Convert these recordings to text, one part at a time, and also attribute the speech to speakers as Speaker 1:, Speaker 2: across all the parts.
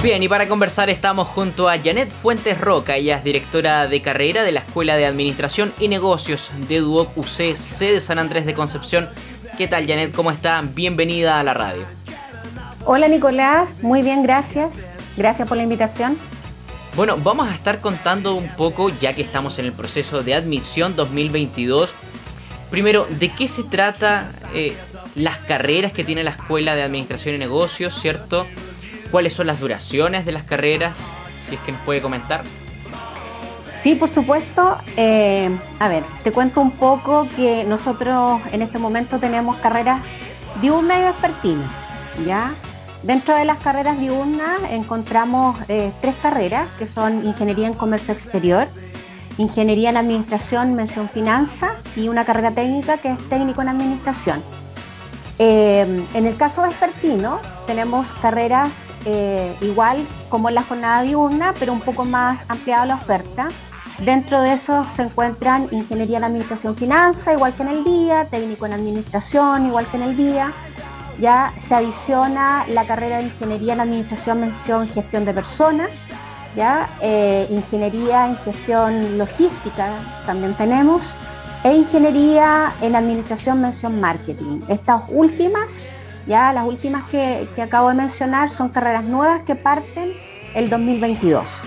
Speaker 1: Bien, y para conversar estamos junto a Janet Fuentes Roca, ella es directora de carrera de la Escuela de Administración y Negocios de Duoc UC, sede San Andrés de Concepción. ¿Qué tal Janet? ¿Cómo está? Bienvenida a la radio.
Speaker 2: Hola Nicolás, muy bien, gracias. Gracias por la invitación.
Speaker 1: Bueno, vamos a estar contando un poco, ya que estamos en el proceso de admisión 2022. Primero, ¿de qué se trata eh, las carreras que tiene la Escuela de Administración y Negocios, cierto? ¿Cuáles son las duraciones de las carreras? Si es que nos puede comentar.
Speaker 2: Sí, por supuesto. Eh, a ver, te cuento un poco que nosotros en este momento tenemos carreras diurna y vespertina. ¿ya? Dentro de las carreras diurnas encontramos eh, tres carreras que son Ingeniería en Comercio Exterior, Ingeniería en Administración, Mención Finanza y una carrera técnica que es Técnico en Administración. Eh, en el caso vespertino tenemos carreras eh, igual como en la jornada diurna, pero un poco más ampliada la oferta. Dentro de eso se encuentran ingeniería en administración finanza, igual que en el día, técnico en administración, igual que en el día. Ya se adiciona la carrera de ingeniería en administración, mención gestión de personas, ya eh, ingeniería en gestión logística también tenemos e ingeniería en administración, mención marketing. Estas últimas ya las últimas que, acabo de mencionar son carreras nuevas que parten el 2022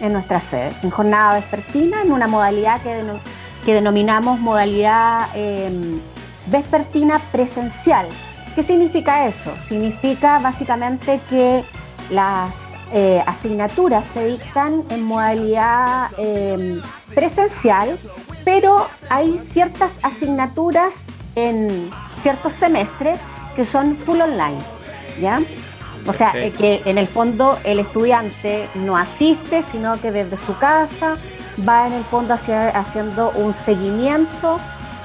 Speaker 2: en nuestra sede, en jornada vespertina, en una modalidad que, denominamos modalidad em, vespertina presencial. ¿Qué significa eso? Significa básicamente que las eh, asignaturas se dictan en modalidad em, presencial, pero hay ciertas asignaturas en ciertos semestres que son full online, ¿ya? O sea, que en el fondo el estudiante no asiste, sino que desde su casa va en el fondo haciendo un seguimiento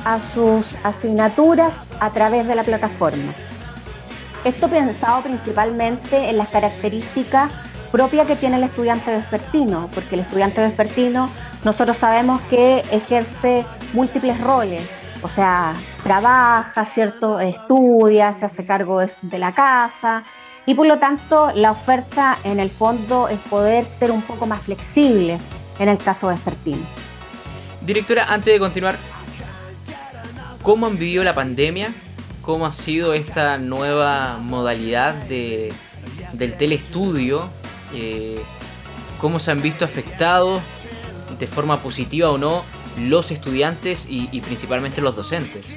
Speaker 2: a sus asignaturas a través de la plataforma. Esto pensado principalmente en las características propias que tiene el estudiante vespertino, porque el estudiante vespertino nosotros sabemos que ejerce múltiples roles, o sea, trabaja, ¿cierto? Estudia, se hace cargo de, la casa y por lo tanto la oferta en el fondo es poder ser un poco más flexible en el caso de Espertín.
Speaker 1: Directora, antes de continuar, ¿cómo han vivido la pandemia? ¿Cómo ha sido esta nueva modalidad de, del telestudio? Eh, ¿Cómo se han visto afectados de forma positiva o no los estudiantes y, principalmente los docentes?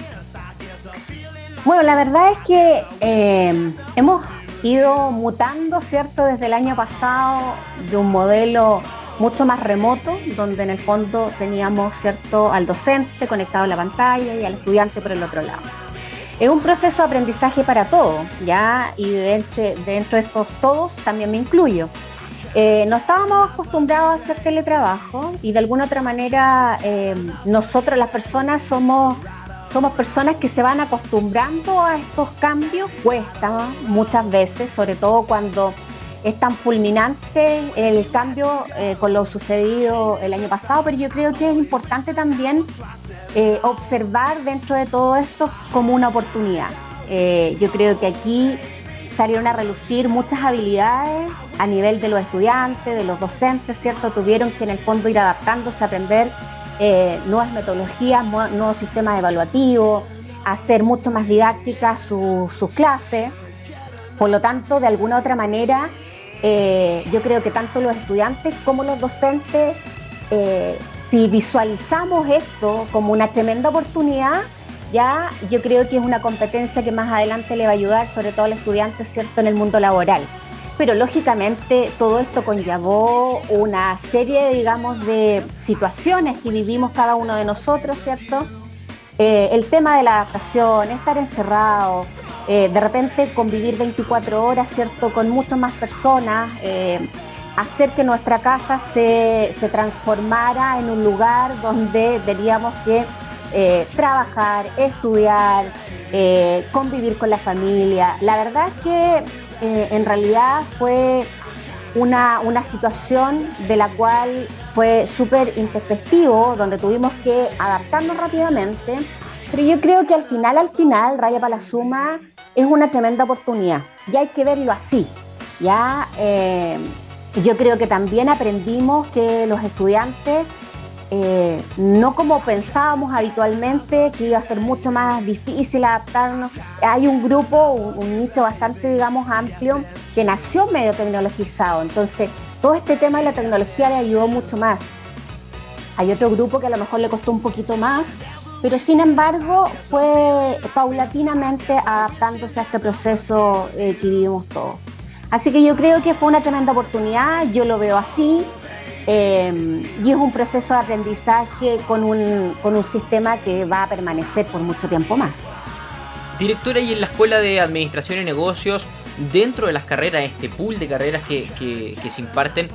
Speaker 2: Bueno, la verdad es que eh, hemos ido mutando, ¿cierto?, desde el año pasado de un modelo mucho más remoto, donde en el fondo teníamos, ¿cierto?, al docente conectado a la pantalla y al estudiante por el otro lado. Es un proceso de aprendizaje para todos, ¿ya? Y dentro, de esos todos también me incluyo. Eh, no estábamos acostumbrados a hacer teletrabajo y de alguna otra manera eh, nosotros las personas somos, somos personas que se van acostumbrando a estos cambios, cuesta muchas veces, sobre todo cuando es tan fulminante el cambio eh, con lo sucedido el año pasado, pero yo creo que es importante también observar dentro de todo esto como una oportunidad. yo creo que aquí salieron a relucir muchas habilidades a nivel de los estudiantes, de los docentes, ¿cierto? Tuvieron que en el fondo ir adaptándose, aprender eh, nuevas metodologías, nuevos sistemas evaluativos, hacer mucho más didácticas sus clases. Por lo tanto, de alguna otra manera, eh, yo creo que tanto los estudiantes como los docentes, eh, si visualizamos esto como una tremenda oportunidad, ya yo creo que es una competencia que más adelante le va a ayudar, sobre todo al estudiante, ¿cierto?, en el mundo laboral pero lógicamente todo esto conllevó una serie, digamos, de situaciones que vivimos cada uno de nosotros, ¿cierto? Eh, el tema de la adaptación, estar encerrado, eh, de repente convivir 24 horas, ¿cierto?, con muchas más personas, eh, hacer que nuestra casa se, se, transformara en un lugar donde teníamos que trabajar, estudiar, convivir con la familia. La verdad es que eh, en realidad fue una, situación de la cual fue súper intempestivo, donde tuvimos que adaptarnos rápidamente, pero yo creo que al final, al final, Raya para la Suma es una tremenda oportunidad y hay que verlo así. Ya, eh, yo creo que también aprendimos que los estudiantes, eh, no como pensábamos habitualmente, que iba a ser mucho más difícil adaptarnos. Hay un grupo, un, nicho bastante, digamos, amplio, que nació medio tecnologizado. Entonces, todo este tema de la tecnología le ayudó mucho más. Hay otro grupo que a lo mejor le costó un poquito más, pero sin embargo fue paulatinamente adaptándose a este proceso eh, que vivimos todos. Así que yo creo que fue una tremenda oportunidad, yo lo veo así, eh, y es un proceso de aprendizaje con un, con un sistema que va a permanecer por mucho tiempo más.
Speaker 1: Directora, y en la Escuela de Administración y Negocios, dentro de las carreras, este pool de carreras que, que, se imparten,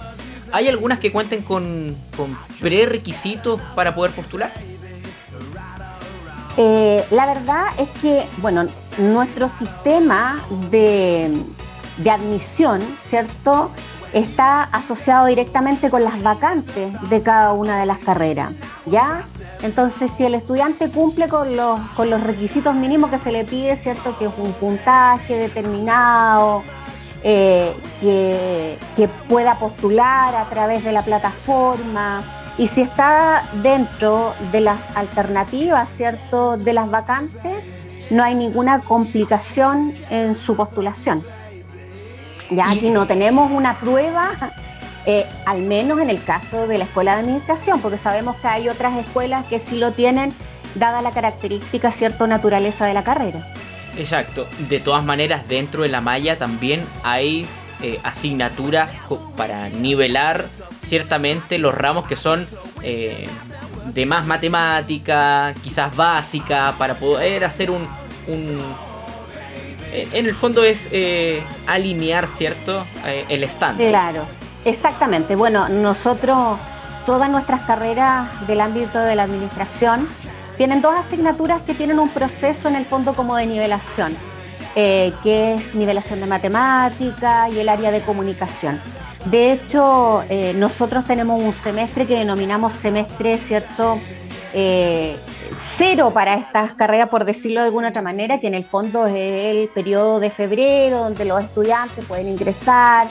Speaker 1: ¿hay algunas que cuenten con, con prerequisitos para poder postular?
Speaker 2: Eh, la verdad es que, bueno, nuestro sistema de, de admisión, ¿cierto? Está asociado directamente con las vacantes de cada una de las carreras, ¿ya? Entonces, si el estudiante cumple con los, requisitos mínimos que se le pide, ¿cierto? Que es un puntaje determinado, eh, que pueda postular a través de la plataforma, y si está dentro de las alternativas, ¿cierto?, de las vacantes, no hay ninguna complicación en su postulación. Ya aquí no tenemos una prueba, eh, al menos en el caso de la escuela de administración, porque sabemos que hay otras escuelas que sí lo tienen, dada la característica, cierto, naturaleza de la carrera.
Speaker 1: Exacto. De todas maneras, dentro de la malla también hay eh, asignaturas para nivelar ciertamente los ramos que son eh, de más matemática, quizás básica, para poder hacer un, en el fondo es eh, alinear, ¿cierto? Eh, el estándar.
Speaker 2: Claro, exactamente. Bueno, nosotros, todas nuestras carreras del ámbito de la administración, tienen dos asignaturas que tienen un proceso en el fondo como de nivelación, que es nivelación de matemática y el área de comunicación. De hecho, nosotros tenemos un semestre que denominamos semestre, ¿cierto? Cero para estas carreras, por decirlo de alguna otra manera, que en el fondo es el periodo de febrero donde los estudiantes pueden ingresar,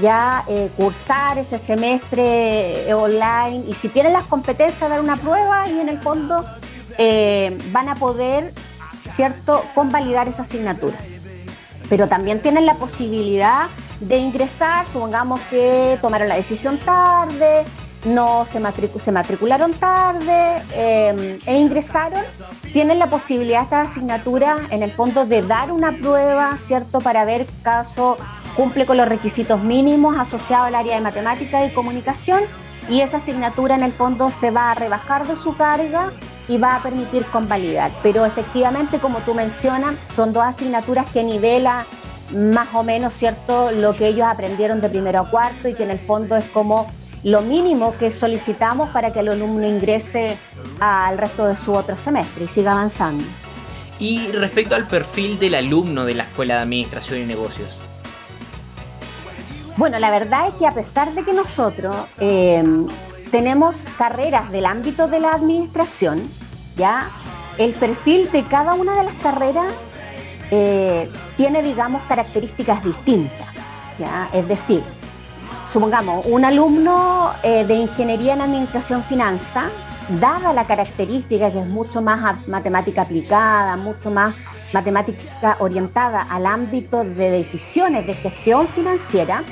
Speaker 2: ya eh, cursar ese semestre eh, online y si tienen las competencias, dar una prueba y en el fondo eh, van a poder, ¿cierto?, convalidar esa asignatura. Pero también tienen la posibilidad de ingresar, supongamos que tomaron la decisión tarde, no se, matricularon tarde em, e ingresaron, tienen la posibilidad esta asignatura en el fondo de dar una prueba, ¿cierto? Para ver caso cumple con los requisitos mínimos asociados al área de matemática y comunicación y esa asignatura en el fondo se va a rebajar de su carga y va a permitir convalidar. Pero efectivamente, como tú mencionas, son dos asignaturas que nivela más o menos, ¿cierto?, lo que ellos aprendieron de primero a cuarto y que en el fondo es como lo mínimo que solicitamos para que el alumno ingrese al resto de su otro semestre y siga avanzando.
Speaker 1: Y respecto al perfil del alumno de la Escuela de Administración y Negocios.
Speaker 2: Bueno, la verdad es que a pesar de que nosotros eh, tenemos carreras del ámbito de la administración, ya el perfil de cada una de las carreras eh, tiene, digamos, características distintas. ¿ya? Es decir, supongamos, un alumno eh, de ingeniería en administración finanza, dada la característica que es mucho más matemática aplicada, mucho más matemática orientada al ámbito de decisiones de gestión financiera,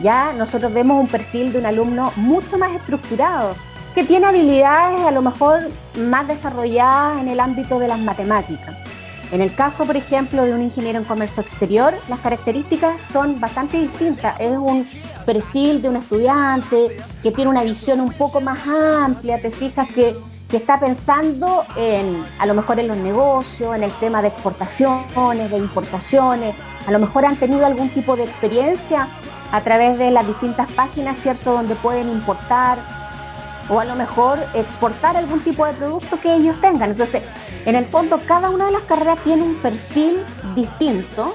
Speaker 2: ya nosotros vemos un perfil de un alumno mucho más estructurado, que tiene habilidades a lo mejor más desarrolladas en el ámbito de las matemáticas. En el caso, por ejemplo, de un ingeniero en comercio exterior, las características son bastante distintas. Es un perfil de un estudiante que tiene una visión un poco más amplia, te fijas que, está pensando en, a lo mejor en los negocios, en el tema de exportaciones, de importaciones, a lo mejor han tenido algún tipo de experiencia a través de las distintas páginas, ¿cierto?, donde pueden importar o a lo mejor exportar algún tipo de producto que ellos tengan. Entonces, en el fondo, cada una de las carreras tiene un perfil distinto,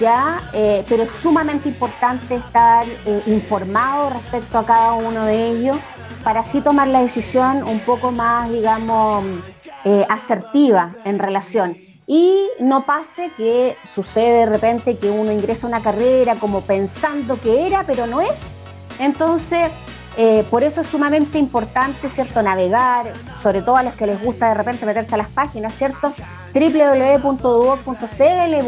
Speaker 2: ¿ya? Eh, pero es sumamente importante estar eh, informado respecto a cada uno de ellos para así tomar la decisión un poco más, digamos, eh, asertiva en relación. y no pase que sucede de repente que uno ingresa a una carrera como pensando que era, pero no es. Entonces, eh, por eso es sumamente importante, ¿cierto?, navegar, sobre todo a los que les gusta de repente meterse a las páginas, ¿cierto? www.duoc.cl,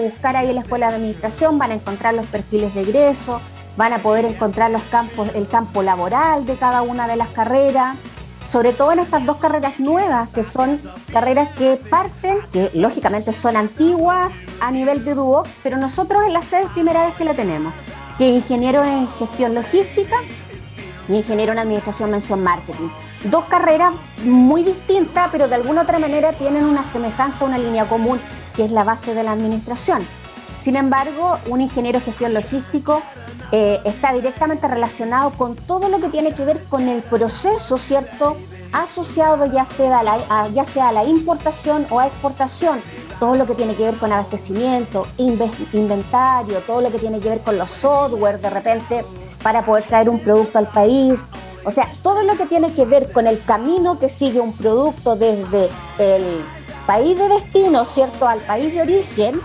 Speaker 2: buscar ahí la escuela de administración, van a encontrar los perfiles de egreso, van a poder encontrar los campos, el campo laboral de cada una de las carreras, sobre todo en estas dos carreras nuevas, que son carreras que parten, que lógicamente son antiguas a nivel de Duoc, pero nosotros en la sede es primera vez que la tenemos, que ingeniero en gestión logística y ingeniero en administración mención marketing. Dos carreras muy distintas, pero de alguna otra manera tienen una semejanza, una línea común, que es la base de la administración. Sin embargo, un ingeniero en gestión logístico eh, está directamente relacionado con todo lo que tiene que ver con el proceso, ¿cierto? Asociado ya sea la, ya sea a la importación o a exportación, todo lo que tiene que ver con abastecimiento, inventario, todo lo que tiene que ver con los software de repente para poder traer un producto al país. O sea, todo lo que tiene que ver con el camino que sigue un producto desde el país de destino, ¿cierto?, al país de origen,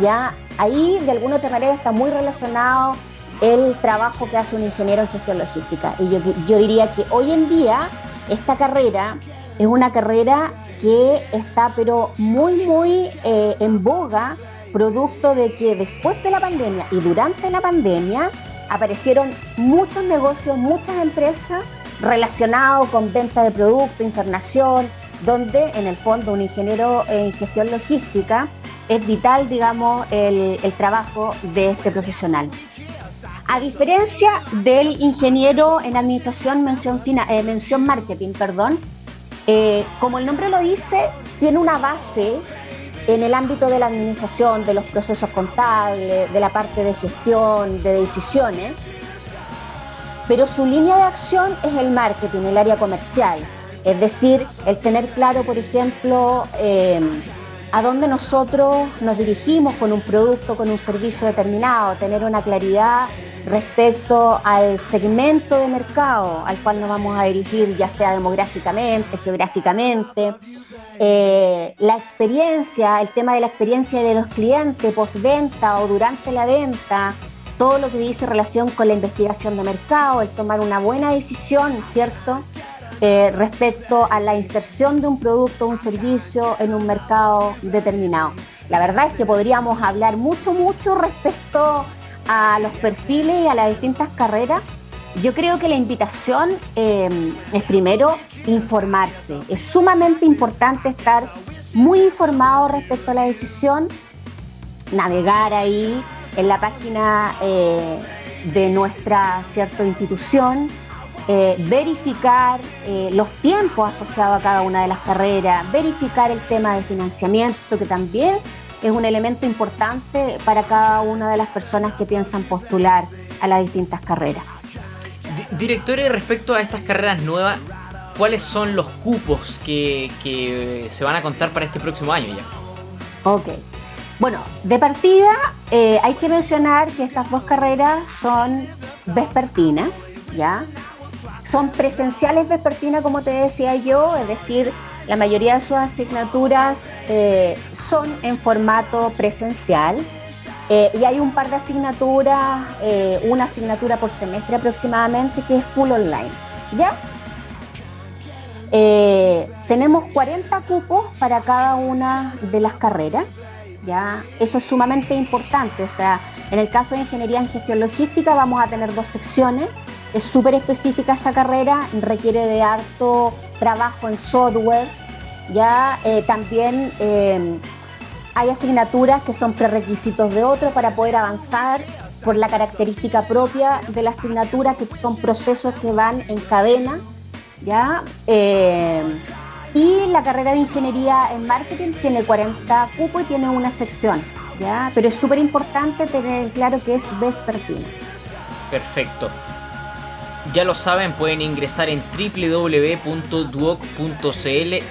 Speaker 2: ya ahí de alguna otra manera está muy relacionado el trabajo que hace un ingeniero en gestión logística. Y yo, diría que hoy en día esta carrera es una carrera que está pero muy, muy eh, en boga, producto de que después de la pandemia y durante la pandemia aparecieron muchos negocios, muchas empresas relacionados con venta de productos, internación, donde en el fondo un ingeniero en gestión logística es vital, digamos, el, trabajo de este profesional. A diferencia del ingeniero en administración, mención, eh, mención marketing, perdón, eh, como el nombre lo dice, tiene una base en el ámbito de la administración, de los procesos contables, de la parte de gestión, de decisiones, pero su línea de acción es el marketing, el área comercial, es decir, el tener claro, por ejemplo, eh, a dónde nosotros nos dirigimos con un producto, con un servicio determinado, tener una claridad respecto al segmento de mercado al cual nos vamos a dirigir, ya sea demográficamente, geográficamente, eh, la experiencia, el tema de la experiencia de los clientes postventa o durante la venta, todo lo que dice relación con la investigación de mercado, el tomar una buena decisión, ¿cierto? Eh, respecto a la inserción de un producto o un servicio en un mercado determinado. La verdad es que podríamos hablar mucho, mucho respecto a los perfiles y a las distintas carreras. Yo creo que la invitación eh, es primero informarse. Es sumamente importante estar muy informado respecto a la decisión, navegar ahí en la página eh, de nuestra cierta institución, eh, verificar eh, los tiempos asociados a cada una de las carreras, verificar el tema de financiamiento, que también es un elemento importante para cada una de las personas que piensan postular a las distintas carreras.
Speaker 1: Directores, respecto a estas carreras nuevas, ¿cuáles son los cupos que, se van a contar para este próximo año ya?
Speaker 2: Ok. Bueno, de partida eh, hay que mencionar que estas dos carreras son vespertinas, ¿ya? Son presenciales vespertinas, como te decía yo, es decir, la mayoría de sus asignaturas eh, son en formato presencial eh, y hay un par de asignaturas, una asignatura por semestre aproximadamente, que es full online. ¿Ya? Tenemos 40 cupos para cada una de las carreras. ¿ya? Eso es sumamente importante. O sea, en el caso de ingeniería en gestión logística vamos a tener dos secciones es súper específica esa carrera, requiere de harto trabajo en software. Ya eh, también eh, hay asignaturas que son prerequisitos de otro para poder avanzar por la característica propia de la asignatura, que son procesos que van en cadena. ¿Ya? Eh, y la carrera de ingeniería en marketing tiene 40 cupos y tiene una sección. ¿ya? Pero es súper importante tener claro que es vespertina.
Speaker 1: Perfecto. Ya lo saben, pueden ingresar en www.duoc.cl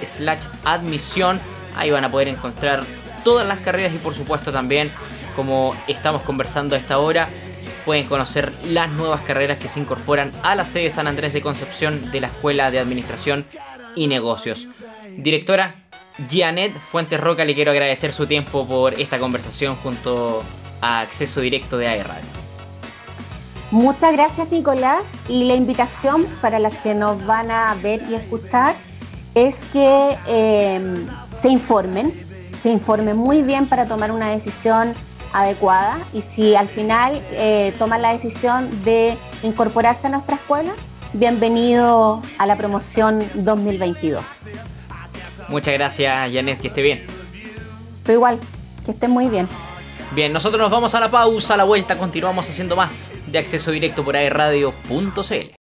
Speaker 1: slash admisión. Ahí van a poder encontrar todas las carreras y por supuesto también, como estamos conversando a esta hora, pueden conocer las nuevas carreras que se incorporan a la sede San Andrés de Concepción de la Escuela de Administración y Negocios. Directora, Janet Fuentes Roca, le quiero agradecer su tiempo por esta conversación junto a Acceso Directo de AE Radio.
Speaker 2: Muchas gracias Nicolás y la invitación para las que nos van a ver y escuchar es que em, se informen, se informen muy bien para tomar una decisión adecuada y si al final eh, toman la decisión de incorporarse a nuestra escuela, bienvenido a la promoción 2022.
Speaker 1: Muchas gracias Janet, que esté bien.
Speaker 2: Tú igual, que esté muy bien.
Speaker 1: Bien, nosotros nos vamos a la pausa, a la vuelta continuamos haciendo más de acceso directo por aerradio.cl.